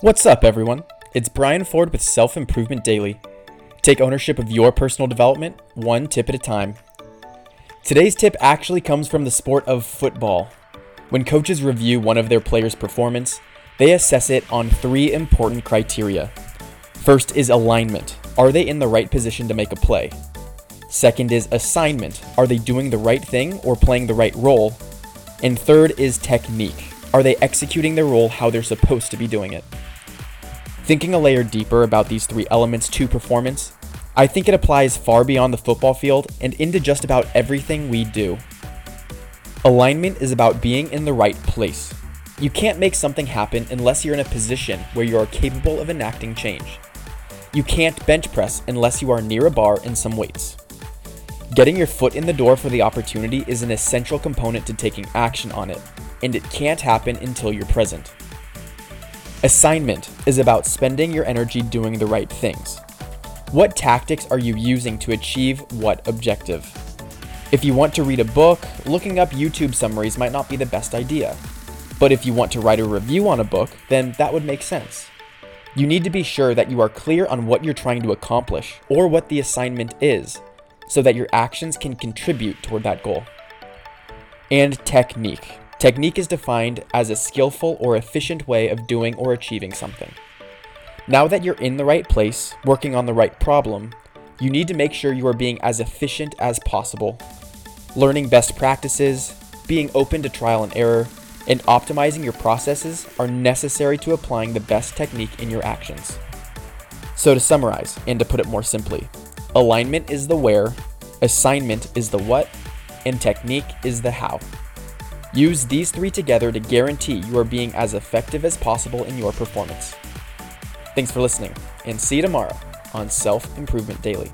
What's up, everyone? It's Brian Ford with Self Improvement Daily. Take ownership of your personal development, one tip at a time. Today's tip actually comes from the sport of football. When coaches review one of their players' performance, they assess it on three important criteria. First is alignment. Are they in the right position to make a play? Second is assignment. Are they doing the right thing or playing the right role? And third is technique. Are they executing their role how they're supposed to be doing it? Thinking a layer deeper about these three elements to performance, I think it applies far beyond the football field and into just about everything we do. Alignment is about being in the right place. You can't make something happen unless you're in a position where you are capable of enacting change. You can't bench press unless you are near a bar and some weights. Getting your foot in the door for the opportunity is an essential component to taking action on it, and it can't happen until you're present. Assignment is about spending your energy doing the right things. What tactics are you using to achieve what objective? If you want to read a book, looking up YouTube summaries might not be the best idea. But if you want to write a review on a book, then that would make sense. You need to be sure that you are clear on what you're trying to accomplish or what the assignment is, so that your actions can contribute toward that goal. And technique. Technique is defined as a skillful or efficient way of doing or achieving something. Now that you're in the right place, working on the right problem, you need to make sure you are being as efficient as possible. Learning best practices, being open to trial and error, and optimizing your processes are necessary to applying the best technique in your actions. So, to summarize, and to put it more simply, alignment is the where, assignment is the what, and technique is the how. Use these three together to guarantee you are being as effective as possible in your performance. Thanks for listening, and see you tomorrow on Self Improvement Daily.